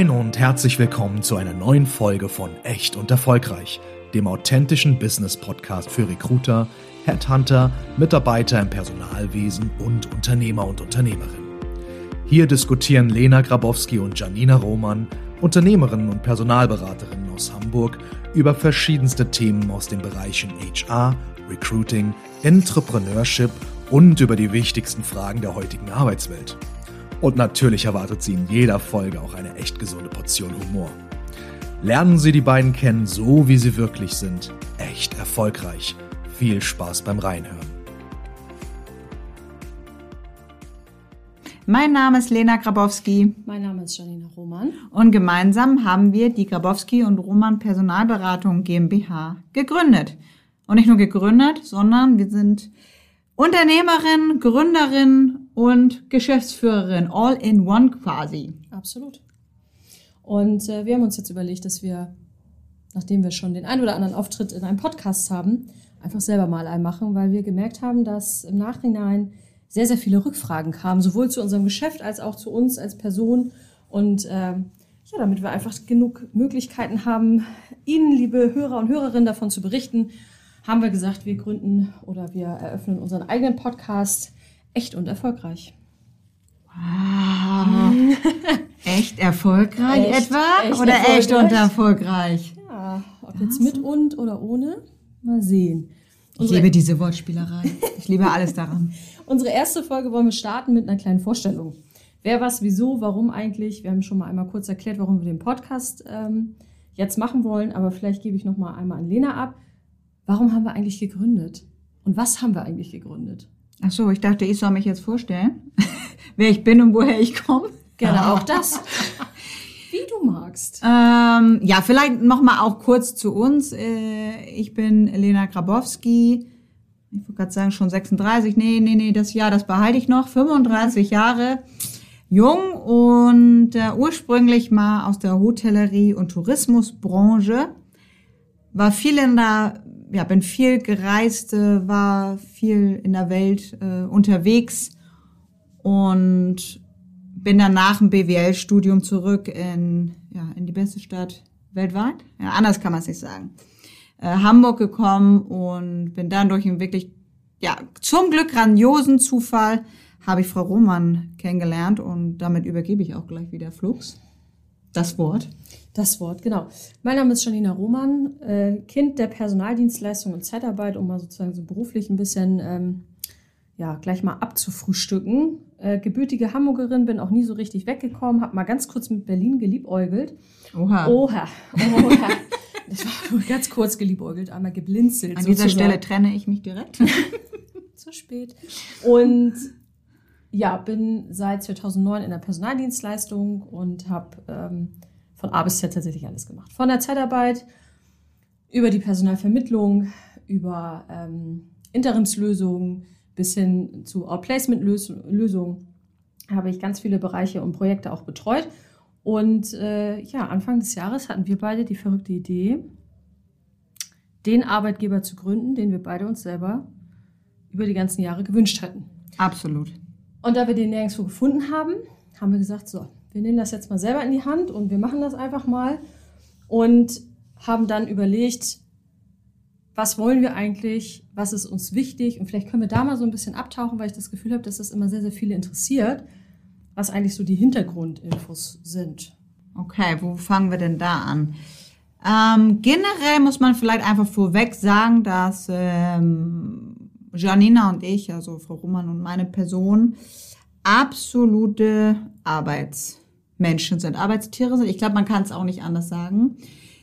Moin und herzlich willkommen zu einer neuen Folge von Echt und Erfolgreich, dem authentischen Business Podcast für Recruiter, Headhunter, Mitarbeiter im Personalwesen und Unternehmer und Unternehmerinnen. Hier diskutieren Lena Grabowski und Janina Roman, Unternehmerinnen und Personalberaterinnen aus Hamburg, über verschiedenste Themen aus den Bereichen HR, Recruiting, Entrepreneurship und über die wichtigsten Fragen der heutigen Arbeitswelt. Und natürlich erwartet Sie in jeder Folge auch eine echt gesunde Portion Humor. Lernen Sie die beiden kennen, so wie sie wirklich sind. Echt erfolgreich. Viel Spaß beim Reinhören. Mein Name ist Lena Grabowski. Mein Name ist Janina Roman. Und gemeinsam haben wir die Grabowski und Roman Personalberatung GmbH gegründet. Und nicht nur gegründet, sondern wir sind Unternehmerin, Gründerin und Geschäftsführerin, all in one quasi. Absolut. Und äh, wir haben uns jetzt überlegt, dass wir, nachdem wir schon den ein oder anderen Auftritt in einem Podcast haben, einfach selber mal einen machen, weil wir gemerkt haben, dass im Nachhinein sehr, sehr viele Rückfragen kamen, sowohl zu unserem Geschäft als auch zu uns als Person. Und äh, ja, damit wir einfach genug Möglichkeiten haben, Ihnen, liebe Hörer und Hörerinnen, davon zu berichten, haben wir gesagt, wir gründen oder wir eröffnen unseren eigenen Podcast Echt und erfolgreich. Wow. echt erfolgreich Echt, etwa? echt oder echt erfolgreich? und erfolgreich? Ja, ob jetzt mit und oder ohne, mal sehen. Ich liebe diese Wortspielerei. Ich liebe alles daran. Unsere erste Folge wollen wir starten mit einer kleinen Vorstellung. Wer was, wieso, warum eigentlich? Wir haben schon mal einmal kurz erklärt, warum wir den Podcast ähm, jetzt machen wollen, aber vielleicht gebe ich noch mal einmal an Lena ab. Warum haben wir eigentlich gegründet? Und was haben wir eigentlich gegründet? Ach so, ich dachte, ich soll mich jetzt vorstellen, wer ich bin und woher ich komme. Gerne auch das. Wie du magst. Ähm, ja, vielleicht noch mal auch kurz zu uns. Äh, ich bin Lena Grabowski. Ich wollte gerade sagen, schon 36. Nee, nee, nee, das Jahr, das behalte ich noch. 35 Jahre jung und äh, ursprünglich mal aus der Hotellerie- und Tourismusbranche. War viel in der, ja, bin viel gereist, äh, war viel in der Welt äh, unterwegs und bin dann nach dem BWL-Studium zurück in, ja, in die beste Stadt weltweit. Ja, anders kann man es nicht sagen. Äh, Hamburg gekommen und bin dann durch einen wirklich, ja, zum Glück grandiosen Zufall habe ich Frau Roman kennengelernt und damit übergebe ich auch gleich wieder Flux. Das Wort. Das Wort, genau. Mein Name ist Janina Roman, äh, Kind der Personaldienstleistung und Zeitarbeit, um mal sozusagen so beruflich ein bisschen ähm, ja, gleich mal abzufrühstücken. Äh, gebürtige Hamburgerin, bin auch nie so richtig weggekommen, habe mal ganz kurz mit Berlin geliebäugelt. Oha. Oha, oha. Das war nur ganz kurz geliebäugelt, einmal geblinzelt. An dieser sozusagen. Stelle trenne ich mich direkt. Zu spät. Und ja, bin seit 2009 in der Personaldienstleistung und habe ähm, von A bis Z tatsächlich alles gemacht. Von der Zeitarbeit über die Personalvermittlung, über ähm, Interimslösungen bis hin zu Outplacement-Lösungen habe ich ganz viele Bereiche und Projekte auch betreut. Und äh, ja, Anfang des Jahres hatten wir beide die verrückte Idee, den Arbeitgeber zu gründen, den wir beide uns selber über die ganzen Jahre gewünscht hatten. Absolut. Und da wir den nirgendwo gefunden haben, haben wir gesagt, so, wir nehmen das jetzt mal selber in die Hand und wir machen das einfach mal und haben dann überlegt, was wollen wir eigentlich, was ist uns wichtig und vielleicht können wir da mal so ein bisschen abtauchen, weil ich das Gefühl habe, dass das immer sehr, sehr viele interessiert, was eigentlich so die Hintergrundinfos sind. Okay, wo fangen wir denn da an? Ähm, generell muss man vielleicht einfach vorweg sagen, dass ähm, Janina und ich, also Frau Roman und meine Person, absolute Arbeitsmenschen sind, Arbeitstiere sind. Ich glaube, man kann es auch nicht anders sagen.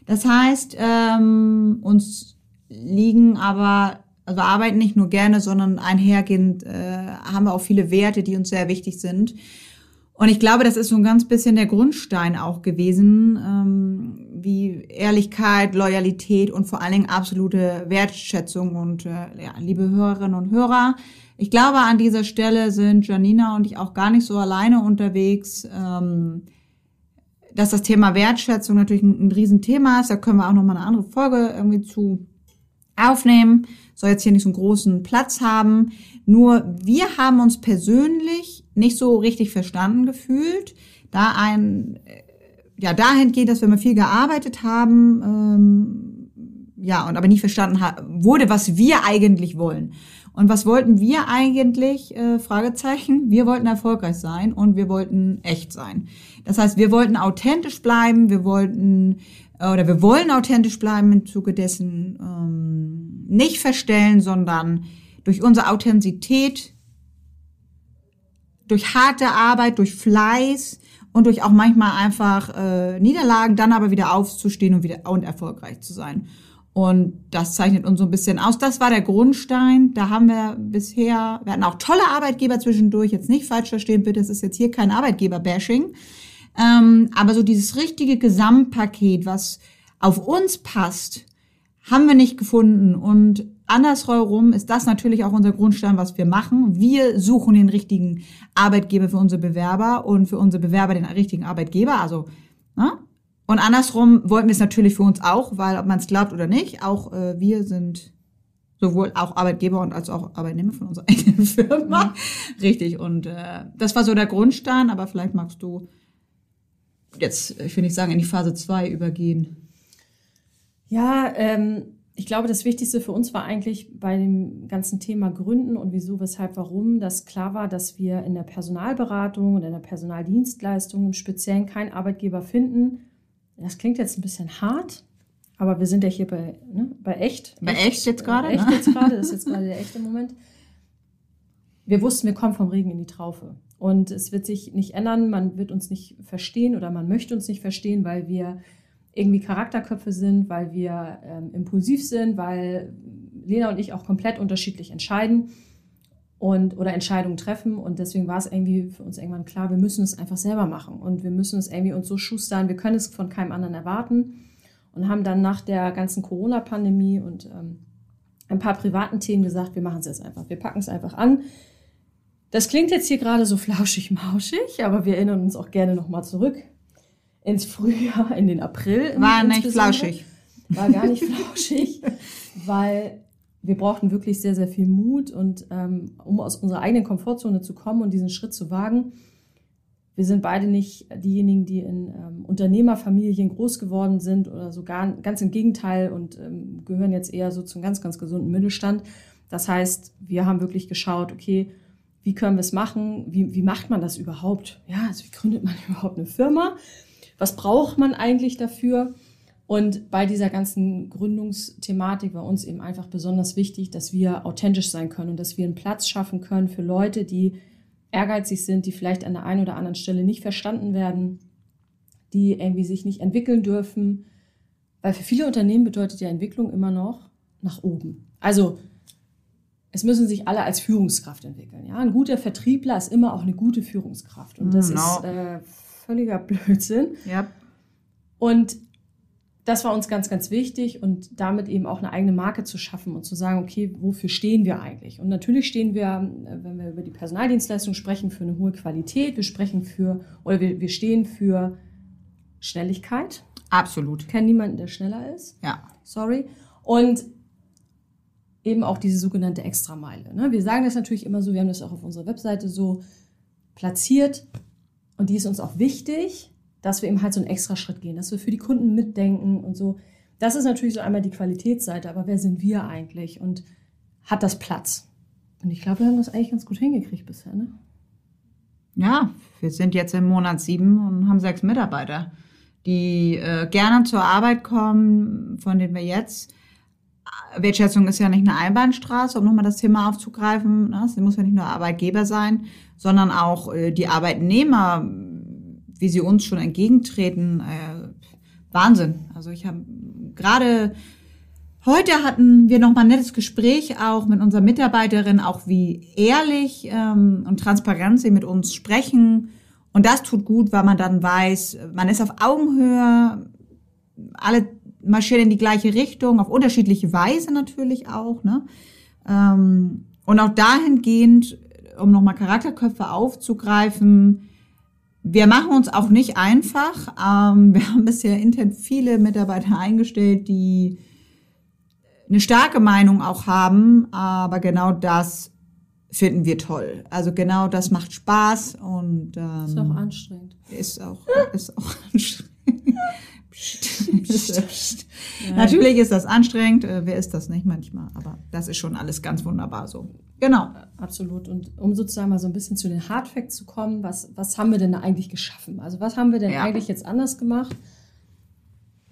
Das heißt, ähm, uns liegen aber, also arbeiten nicht nur gerne, sondern einhergehend äh, haben wir auch viele Werte, die uns sehr wichtig sind. Und ich glaube, das ist so ein ganz bisschen der Grundstein auch gewesen, ähm, wie Ehrlichkeit, Loyalität und vor allen Dingen absolute Wertschätzung. Und äh, ja, liebe Hörerinnen und Hörer, ich glaube, an dieser Stelle sind Janina und ich auch gar nicht so alleine unterwegs. Ähm, dass das Thema Wertschätzung natürlich ein, ein Riesenthema ist. Da können wir auch nochmal eine andere Folge irgendwie zu aufnehmen. Soll jetzt hier nicht so einen großen Platz haben. Nur wir haben uns persönlich nicht so richtig verstanden gefühlt, da ein, ja, dahingehend, dass wir mal viel gearbeitet haben, ähm, ja, und aber nie verstanden wurde, was wir eigentlich wollen. Und was wollten wir eigentlich? Äh, Fragezeichen. Wir wollten erfolgreich sein und wir wollten echt sein. Das heißt, wir wollten authentisch bleiben, wir wollten äh, oder wir wollen authentisch bleiben im Zuge dessen ähm, nicht verstellen, sondern durch unsere Authentizität, durch harte Arbeit, durch Fleiß und durch auch manchmal einfach äh, Niederlagen, dann aber wieder aufzustehen und wieder und erfolgreich zu sein. Und das zeichnet uns so ein bisschen aus. Das war der Grundstein. Da haben wir bisher, wir hatten auch tolle Arbeitgeber zwischendurch, jetzt nicht falsch verstehen, bitte, es ist jetzt hier kein Arbeitgeber-Bashing. Ähm, aber so dieses richtige Gesamtpaket, was auf uns passt, haben wir nicht gefunden. Und andersherum ist das natürlich auch unser Grundstein, was wir machen. Wir suchen den richtigen Arbeitgeber für unsere Bewerber und für unsere Bewerber den richtigen Arbeitgeber. Also, ne? Und andersrum wollten wir es natürlich für uns auch, weil ob man es glaubt oder nicht, auch äh, wir sind sowohl auch Arbeitgeber und als auch Arbeitnehmer von unserer eigenen Firma. Mhm. Richtig. Und äh, das war so der Grundstein, aber vielleicht magst du jetzt, ich will nicht sagen, in die Phase zwei übergehen. Ja, ähm, ich glaube, das Wichtigste für uns war eigentlich bei dem ganzen Thema Gründen und wieso, weshalb, warum, dass klar war, dass wir in der Personalberatung und in der Personaldienstleistung im Speziellen keinen Arbeitgeber finden, das klingt jetzt ein bisschen hart, aber wir sind ja hier bei, ne, bei echt. Bei echt jetzt gerade? Echt ne? jetzt gerade, das ist jetzt gerade der echte Moment. Wir wussten, wir kommen vom Regen in die Traufe. Und es wird sich nicht ändern, man wird uns nicht verstehen oder man möchte uns nicht verstehen, weil wir irgendwie Charakterköpfe sind, weil wir ähm, impulsiv sind, weil Lena und ich auch komplett unterschiedlich entscheiden und oder Entscheidungen treffen. Und deswegen war es irgendwie für uns irgendwann klar, wir müssen es einfach selber machen. Und wir müssen es irgendwie uns so schustern, wir können es von keinem anderen erwarten. Und haben dann nach der ganzen Corona-Pandemie und ähm, ein paar privaten Themen gesagt, wir machen es jetzt einfach, wir packen es einfach an. Das klingt jetzt hier gerade so flauschig-mauschig, aber wir erinnern uns auch gerne nochmal zurück ins Frühjahr, in den April. War nicht flauschig. War gar nicht flauschig, weil wir brauchten wirklich sehr, sehr viel Mut und ähm, um aus unserer eigenen Komfortzone zu kommen und diesen Schritt zu wagen. Wir sind beide nicht diejenigen, die in ähm, Unternehmerfamilien groß geworden sind oder sogar ganz im Gegenteil und ähm, gehören jetzt eher so zum ganz, ganz gesunden Mittelstand. Das heißt, wir haben wirklich geschaut, okay, wie können wir es machen? Wie, wie macht man das überhaupt? Ja, also wie gründet man überhaupt eine Firma? Was braucht man eigentlich dafür? Und bei dieser ganzen Gründungsthematik war uns eben einfach besonders wichtig, dass wir authentisch sein können und dass wir einen Platz schaffen können für Leute, die ehrgeizig sind, die vielleicht an der einen oder anderen Stelle nicht verstanden werden, die irgendwie sich nicht entwickeln dürfen. Weil für viele Unternehmen bedeutet ja Entwicklung immer noch nach oben. Also es müssen sich alle als Führungskraft entwickeln. Ja? Ein guter Vertriebler ist immer auch eine gute Führungskraft. Und das no. ist äh, völliger Blödsinn. Yep. Und das war uns ganz, ganz wichtig und damit eben auch eine eigene Marke zu schaffen und zu sagen, okay, wofür stehen wir eigentlich? Und natürlich stehen wir, äh, wenn wir über die Personaldienstleistung sprechen, für eine hohe Qualität. Wir sprechen für, oder wir, wir stehen für Schnelligkeit. Absolut. Ich kenne niemanden, der schneller ist. Ja. Sorry. Und eben auch diese sogenannte Extrameile. Ne? Wir sagen das natürlich immer so, wir haben das auch auf unserer Webseite so platziert und die ist uns auch wichtig dass wir eben halt so einen extra Schritt gehen, dass wir für die Kunden mitdenken und so. Das ist natürlich so einmal die Qualitätsseite, aber wer sind wir eigentlich und hat das Platz? Und ich glaube, wir haben das eigentlich ganz gut hingekriegt bisher, ne? Ja, wir sind jetzt im Monat sieben und haben sechs Mitarbeiter, die äh, gerne zur Arbeit kommen, von denen wir jetzt Wertschätzung ist ja nicht eine Einbahnstraße, um nochmal das Thema aufzugreifen. Ne? Sie muss ja nicht nur Arbeitgeber sein, sondern auch äh, die Arbeitnehmer wie sie uns schon entgegentreten, äh, Wahnsinn. Also ich habe gerade heute hatten wir noch mal ein nettes Gespräch auch mit unserer Mitarbeiterin, auch wie ehrlich ähm, und transparent sie mit uns sprechen. Und das tut gut, weil man dann weiß, man ist auf Augenhöhe, alle marschieren in die gleiche Richtung, auf unterschiedliche Weise natürlich auch. Ne? Ähm, und auch dahingehend, um nochmal Charakterköpfe aufzugreifen, wir machen uns auch nicht einfach. Ähm, wir haben bisher intern viele Mitarbeiter eingestellt, die eine starke Meinung auch haben, aber genau das finden wir toll. Also genau das macht Spaß und ähm, ist auch anstrengend. Ist auch, ist auch anstrengend. Natürlich ist das anstrengend. Äh, wer ist das nicht manchmal? Aber das ist schon alles ganz wunderbar so. Genau. Absolut. Und um sozusagen mal so ein bisschen zu den Hardfacts zu kommen, was, was haben wir denn eigentlich geschaffen? Also was haben wir denn Ja. eigentlich jetzt anders gemacht?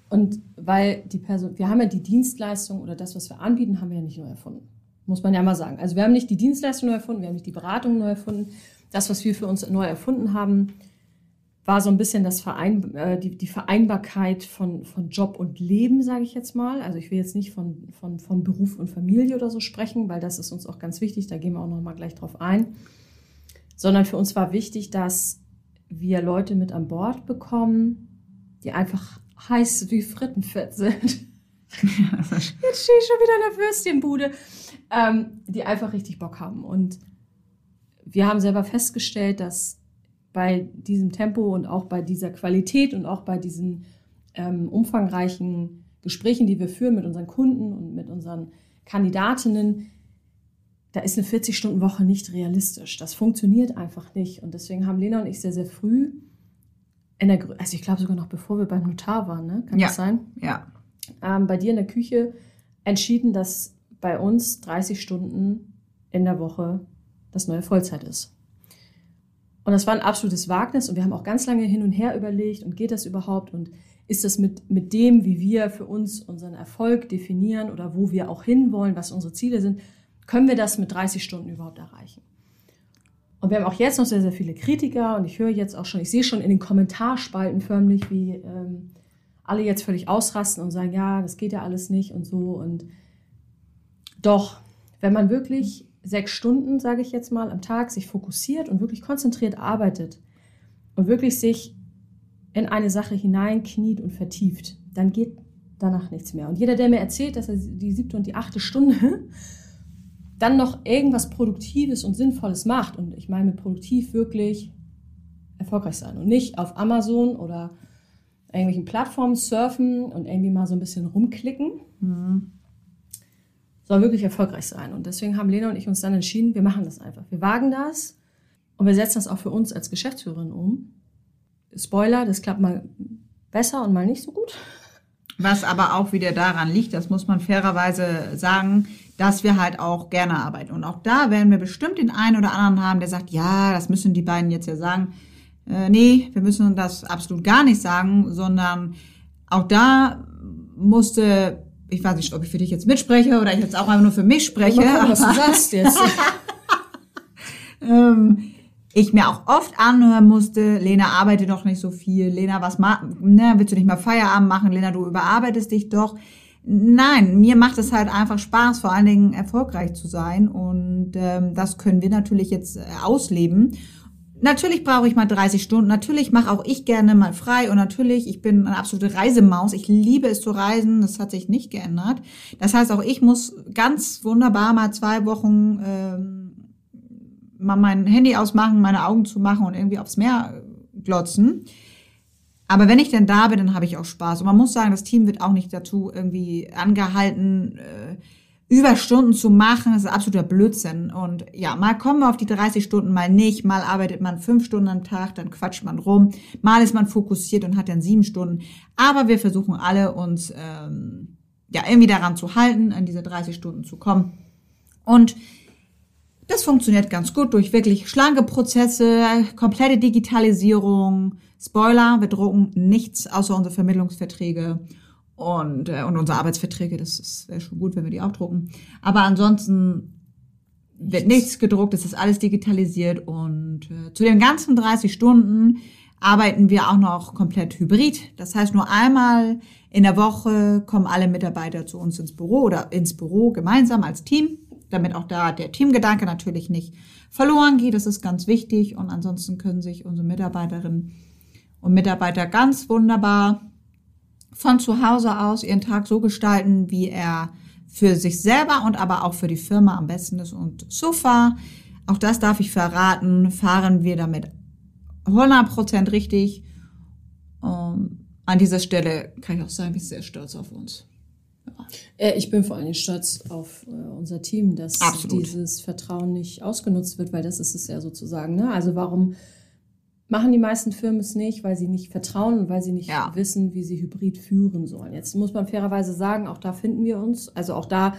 Und weil die Person, wir haben ja die Dienstleistung oder das, was wir anbieten, haben wir ja nicht neu erfunden. Muss man ja mal sagen. Also wir haben nicht die Dienstleistung neu erfunden, wir haben nicht die Beratung neu erfunden. Das, was wir für uns neu erfunden haben, war so ein bisschen das Verein, äh, die, die Vereinbarkeit von, von Job und Leben, sage ich jetzt mal. Also ich will jetzt nicht von, von, von Beruf und Familie oder so sprechen, weil das ist uns auch ganz wichtig, da gehen wir auch noch mal gleich drauf ein. Sondern für uns war wichtig, dass wir Leute mit an Bord bekommen, die einfach heiß wie Frittenfett sind. Jetzt stehe ich schon wieder in der Würstchenbude. Ähm, die einfach richtig Bock haben. Und wir haben selber festgestellt, dass bei diesem Tempo und auch bei dieser Qualität und auch bei diesen ähm, umfangreichen Gesprächen, die wir führen mit unseren Kunden und mit unseren Kandidatinnen, da ist eine 40-Stunden-Woche nicht realistisch. Das funktioniert einfach nicht. Und deswegen haben Lena und ich sehr, sehr früh, in der, also ich glaube sogar noch bevor wir beim Notar waren, ne? kann Ja. das sein? Ja. ähm, bei dir in der Küche entschieden, dass bei uns 30 Stunden in der Woche das neue Vollzeit ist. Und das war ein absolutes Wagnis und wir haben auch ganz lange hin und her überlegt und geht das überhaupt und ist das mit, mit dem, wie wir für uns unseren Erfolg definieren oder wo wir auch hinwollen, was unsere Ziele sind, können wir das mit 30 Stunden überhaupt erreichen? Und wir haben auch jetzt noch sehr, sehr viele Kritiker und ich höre jetzt auch schon, ich sehe schon in den Kommentarspalten förmlich, wie ähm, alle jetzt völlig ausrasten und sagen, ja, das geht ja alles nicht und so. Und doch, wenn man wirklich sechs Stunden, sage ich jetzt mal, am Tag sich fokussiert und wirklich konzentriert arbeitet und wirklich sich in eine Sache hineinkniet und vertieft, dann geht danach nichts mehr. Und jeder, der mir erzählt, dass er die siebte und die achte Stunde dann noch irgendwas Produktives und Sinnvolles macht, und ich meine mit produktiv wirklich erfolgreich sein und nicht auf Amazon oder irgendwelchen Plattformen surfen und irgendwie mal so ein bisschen rumklicken, soll wirklich erfolgreich sein. Und deswegen haben Lena und ich uns dann entschieden, wir machen das einfach. Wir wagen das und wir setzen das auch für uns als Geschäftsführerin um. Spoiler, das klappt mal besser und mal nicht so gut. Was aber auch wieder daran liegt, das muss man fairerweise sagen, dass wir halt auch gerne arbeiten. Und auch da werden wir bestimmt den einen oder anderen haben, der sagt, ja, das müssen die beiden jetzt ja sagen. Äh, nee, wir müssen das absolut gar nicht sagen, sondern auch da musste, ich weiß nicht, ob ich für dich jetzt mitspreche oder ich jetzt auch einfach nur für mich spreche. Mal gucken, was du sagst jetzt. ähm, ich mir auch oft anhören musste, Lena, arbeite doch nicht so viel. Lena, was ma ne, willst du nicht mal Feierabend machen? Lena, du überarbeitest dich doch. Nein, mir macht es halt einfach Spaß, vor allen Dingen erfolgreich zu sein. Und ähm, das können wir natürlich jetzt äh, ausleben. Natürlich brauche ich mal 30 Stunden. Natürlich mache auch ich gerne mal frei. Und natürlich, ich bin eine absolute Reisemaus. Ich liebe es zu reisen. Das hat sich nicht geändert. Das heißt, auch ich muss ganz wunderbar mal zwei Wochen ähm, mal mein Handy ausmachen, meine Augen zumachen und irgendwie aufs Meer glotzen. Aber wenn ich denn da bin, dann habe ich auch Spaß. Und man muss sagen, das Team wird auch nicht dazu irgendwie angehalten, äh, Überstunden zu machen. Ist absoluter Blödsinn. Und ja, mal kommen wir auf die 30 Stunden, mal nicht. Mal arbeitet man fünf Stunden am Tag, dann quatscht man rum. Mal ist man fokussiert und hat dann sieben Stunden. Aber wir versuchen alle uns ähm, ja irgendwie daran zu halten, an diese 30 Stunden zu kommen. Und das funktioniert ganz gut durch wirklich schlanke Prozesse, komplette Digitalisierung. Spoiler, wir drucken nichts außer unsere Vermittlungsverträge und, äh, und unsere Arbeitsverträge. Das wäre schon gut, wenn wir die auch drucken. Aber ansonsten wird nichts gedruckt, es ist alles digitalisiert und äh, zu den ganzen 30 Stunden arbeiten wir auch noch komplett hybrid. Das heißt, nur einmal in der Woche kommen alle Mitarbeiter zu uns ins Büro oder ins Büro gemeinsam als Team, damit auch da der Teamgedanke natürlich nicht verloren geht. Das ist ganz wichtig und ansonsten können sich unsere Mitarbeiterinnen und Mitarbeiter ganz wunderbar von zu Hause aus ihren Tag so gestalten, wie er für sich selber und aber auch für die Firma am besten ist. Und so far, auch das darf ich verraten, fahren wir damit 100% richtig. Ähm, an dieser Stelle kann ich auch sagen, ich bin sehr stolz auf uns. Äh, Ich bin vor allem stolz auf äh, unser Team, dass Absolut. dieses Vertrauen nicht ausgenutzt wird, weil das ist es ja sozusagen. Ne? Also warum machen die meisten Firmen es nicht, weil sie nicht vertrauen und weil sie nicht Ja. wissen, wie sie Hybrid führen sollen. Jetzt muss man fairerweise sagen, auch da finden wir uns. Also auch da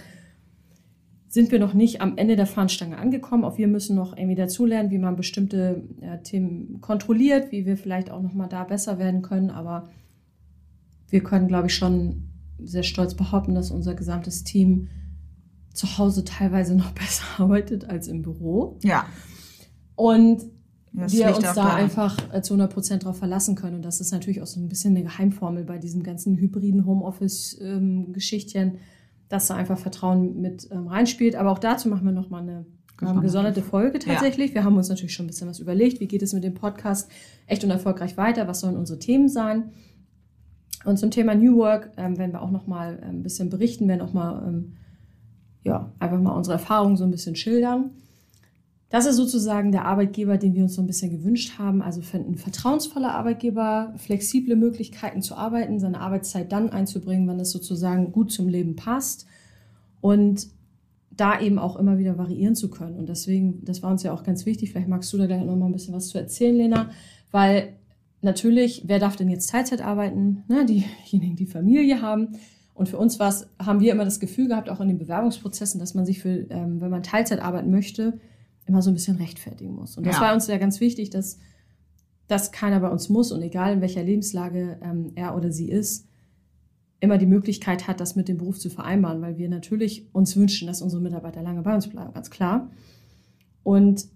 sind wir noch nicht am Ende der Fahnenstange angekommen. Auch wir müssen noch irgendwie dazulernen, wie man bestimmte äh, Themen kontrolliert, wie wir vielleicht auch noch mal da besser werden können. Aber wir können, glaube ich, schon sehr stolz behaupten, dass unser gesamtes Team zu Hause teilweise noch besser arbeitet als im Büro. Ja. Und Das wir uns da daran. einfach zu 100 Prozent drauf verlassen können. Und das ist natürlich auch so ein bisschen eine Geheimformel bei diesem ganzen hybriden Homeoffice-Geschichtchen, dass da einfach Vertrauen mit ähm, reinspielt. Aber auch dazu machen wir nochmal eine ähm, Gesonderte Folge tatsächlich. Wir haben uns natürlich schon ein bisschen was überlegt. Wie geht es mit dem Podcast echt und erfolgreich weiter? Was sollen unsere Themen sein? Und zum Thema New Work ähm, werden wir auch nochmal ein bisschen berichten, werden auch mal ähm, ja, einfach mal unsere Erfahrungen so ein bisschen schildern. Das ist sozusagen der Arbeitgeber, den wir uns so ein bisschen gewünscht haben. Also ein vertrauensvoller Arbeitgeber, flexible Möglichkeiten zu arbeiten, seine Arbeitszeit dann einzubringen, wenn es sozusagen gut zum Leben passt und da eben auch immer wieder variieren zu können. Und deswegen, das war uns ja auch ganz wichtig. Vielleicht magst du da gleich noch mal ein bisschen was zu erzählen, Lena, weil natürlich, wer darf denn jetzt Teilzeit arbeiten? Na, diejenigen, die Familie haben. Und für uns war's, haben wir immer das Gefühl gehabt, auch in den Bewerbungsprozessen, dass man sich für, ähm, wenn man Teilzeit arbeiten möchte, immer so ein bisschen rechtfertigen muss. Und das Ja. war uns ja ganz wichtig, dass das keiner bei uns muss und egal in welcher Lebenslage ähm, er oder sie ist, immer die Möglichkeit hat, das mit dem Beruf zu vereinbaren, weil wir natürlich uns wünschen, dass unsere Mitarbeiter lange bei uns bleiben, ganz klar. Und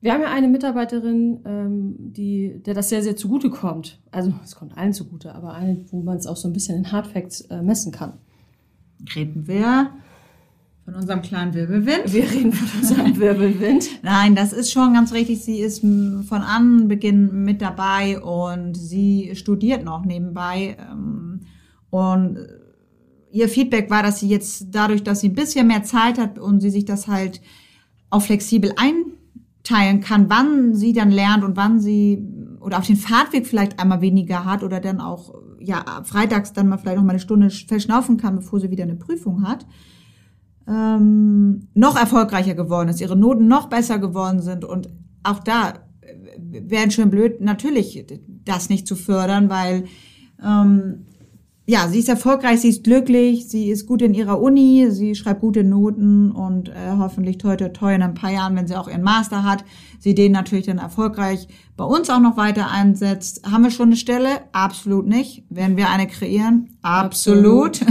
wir haben ja eine Mitarbeiterin, ähm, die, der das sehr, sehr zugute kommt. Also es kommt allen zugute, aber eine, wo man es auch so ein bisschen in Hardfacts äh, messen kann. Reden wir von unserem kleinen Wirbelwind. Wir reden von unserem Wirbelwind. Nein, das ist schon ganz richtig. Sie ist von Anbeginn mit dabei und sie studiert noch nebenbei. ähm, Und äh, ihr Feedback war, dass sie jetzt dadurch, dass sie ein bisschen mehr Zeit hat und sie sich das halt auch flexibel einteilen kann, wann sie dann lernt und wann sie oder auf den Fahrtweg vielleicht einmal weniger hat oder dann auch ja freitags dann mal vielleicht noch mal eine Stunde verschnaufen kann, bevor sie wieder eine Prüfung hat ähm, noch erfolgreicher geworden ist, ihre Noten noch besser geworden sind und auch da äh, wären schön blöd, natürlich das nicht zu fördern, weil ähm, ja, sie ist erfolgreich, sie ist glücklich, sie ist gut in ihrer Uni, sie schreibt gute Noten und äh, hoffentlich toi toi toi in ein paar Jahren, wenn sie auch ihren Master hat, sie den natürlich dann erfolgreich bei uns auch noch weiter einsetzt. Haben wir schon eine Stelle? Absolut nicht. Werden wir eine kreieren? Absolut.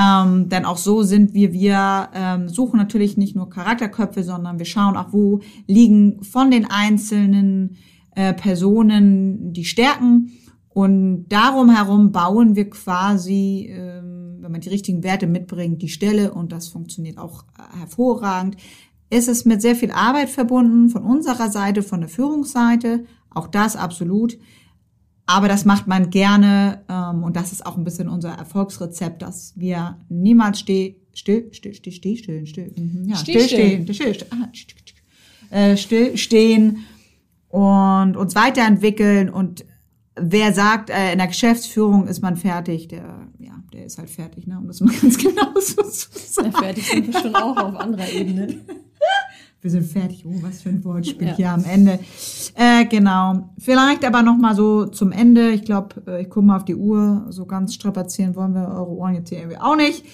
Ähm, denn auch so sind wir, wir ähm, suchen natürlich nicht nur Charakterköpfe, sondern wir schauen auch, wo liegen von den einzelnen äh, Personen die Stärken. Und darum herum bauen wir quasi, ähm, wenn man die richtigen Werte mitbringt, die Stelle und das funktioniert auch äh, hervorragend. Es ist mit sehr viel Arbeit verbunden von unserer Seite, von der Führungsseite, auch das absolut. Aber das macht man gerne ähm, und das ist auch ein bisschen unser Erfolgsrezept, dass wir niemals steh, still, still, still, still, still, still, mhm, ja, still, stehen, still, still, ah, tsch, tsch, tsch, äh, still stehen und uns weiterentwickeln und wer sagt, äh, in der Geschäftsführung ist man fertig, der, ja, der ist halt fertig, ne, um das mal ganz genau so zu sagen. Ja, fertig sind wir schon auch auf anderer Ebene. Wir sind fertig. Oh, was für ein Wortspiel Ja. hier am Ende. Äh, genau. Vielleicht aber noch mal so zum Ende. Ich glaube, äh, ich gucke mal auf die Uhr. So ganz strapazieren wollen wir eure Ohren jetzt hier irgendwie auch nicht.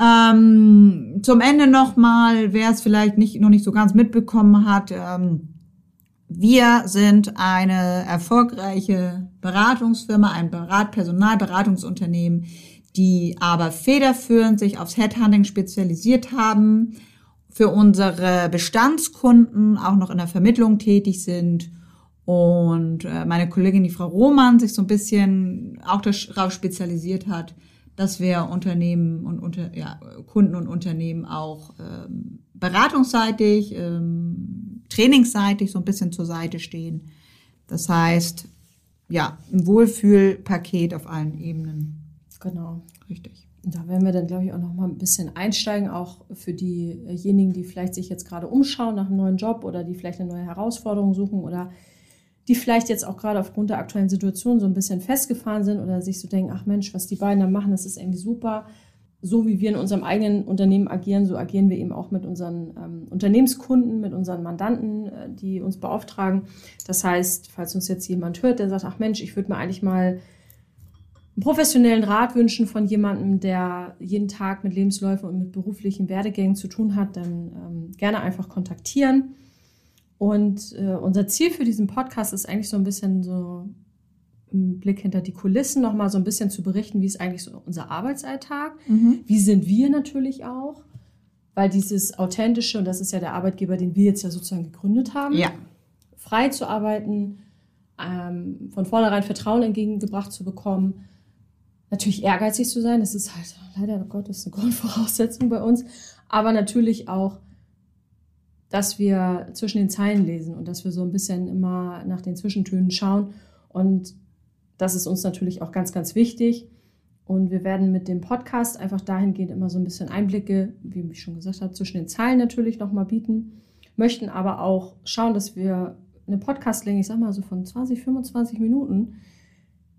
Ähm, zum Ende noch mal, wer es vielleicht nicht, noch nicht so ganz mitbekommen hat. Ähm, wir sind eine erfolgreiche Beratungsfirma, ein Berat Personalberatungsunternehmen, die aber federführend sich aufs Headhunting spezialisiert haben, für unsere Bestandskunden auch noch in der Vermittlung tätig sind und äh, meine Kollegin, die Frau Roman, sich so ein bisschen auch darauf spezialisiert hat, dass wir Unternehmen und unter, ja, Kunden und Unternehmen auch ähm, beratungsseitig, ähm, trainingsseitig so ein bisschen zur Seite stehen. Das heißt, ja, ein Wohlfühlpaket auf allen Ebenen. Genau. Richtig. Da werden wir dann, glaube ich, auch noch mal ein bisschen einsteigen, auch für diejenigen, die vielleicht sich jetzt gerade umschauen nach einem neuen Job oder die vielleicht eine neue Herausforderung suchen oder die vielleicht jetzt auch gerade aufgrund der aktuellen Situation so ein bisschen festgefahren sind oder sich so denken, ach Mensch, was die beiden da machen, das ist irgendwie super. so wie wir in unserem eigenen Unternehmen agieren, so agieren wir eben auch mit unseren ähm, Unternehmenskunden, mit unseren Mandanten, äh, die uns beauftragen. Das heißt, falls uns jetzt jemand hört, der sagt, ach Mensch, ich würde mir eigentlich mal professionellen Rat wünschen von jemandem, der jeden Tag mit Lebensläufen und mit beruflichen Werdegängen zu tun hat, dann ähm, gerne einfach kontaktieren. Und äh, unser Ziel für diesen Podcast ist eigentlich so ein bisschen so einen Blick hinter die Kulissen nochmal so ein bisschen zu berichten, wie ist eigentlich so unser Arbeitsalltag, Mhm. wie sind wir natürlich auch, weil dieses authentische, und das ist ja der Arbeitgeber, den wir jetzt ja sozusagen gegründet haben, Ja. frei zu arbeiten, ähm, von vornherein Vertrauen entgegengebracht zu bekommen, natürlich ehrgeizig zu sein, das ist halt leider Gottes eine Grundvoraussetzung bei uns, aber natürlich auch, dass wir zwischen den Zeilen lesen und dass wir so ein bisschen immer nach den Zwischentönen schauen und das ist uns natürlich auch ganz, ganz wichtig. Und wir werden mit dem Podcast einfach dahingehend immer so ein bisschen Einblicke, wie ich schon gesagt habe, zwischen den Zeilen natürlich nochmal bieten. Möchten aber auch schauen, dass wir eine Podcastlänge, ich sag mal so von 20, 25 Minuten,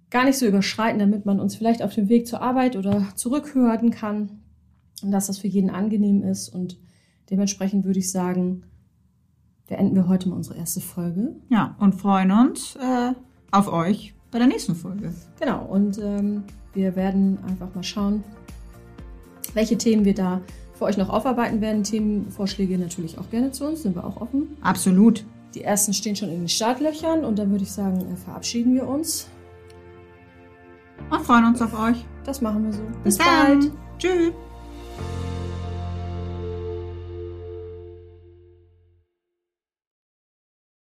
gar nicht so überschreiten, damit man uns vielleicht auf dem Weg zur Arbeit oder zurückhören kann. Und dass das für jeden angenehm ist. Und dementsprechend würde ich sagen, beenden wir heute mal unsere erste Folge. Ja, und freuen uns äh, auf euch bei der nächsten Folge. Genau, und ähm, wir werden einfach mal schauen, welche Themen wir da für euch noch aufarbeiten werden. Themenvorschläge natürlich auch gerne zu uns, sind wir auch offen. Absolut. Die ersten stehen schon in den Startlöchern und dann würde ich sagen, äh, verabschieden wir uns. Und freuen uns auf euch. Das machen wir so. Bis, dann. Tschüss.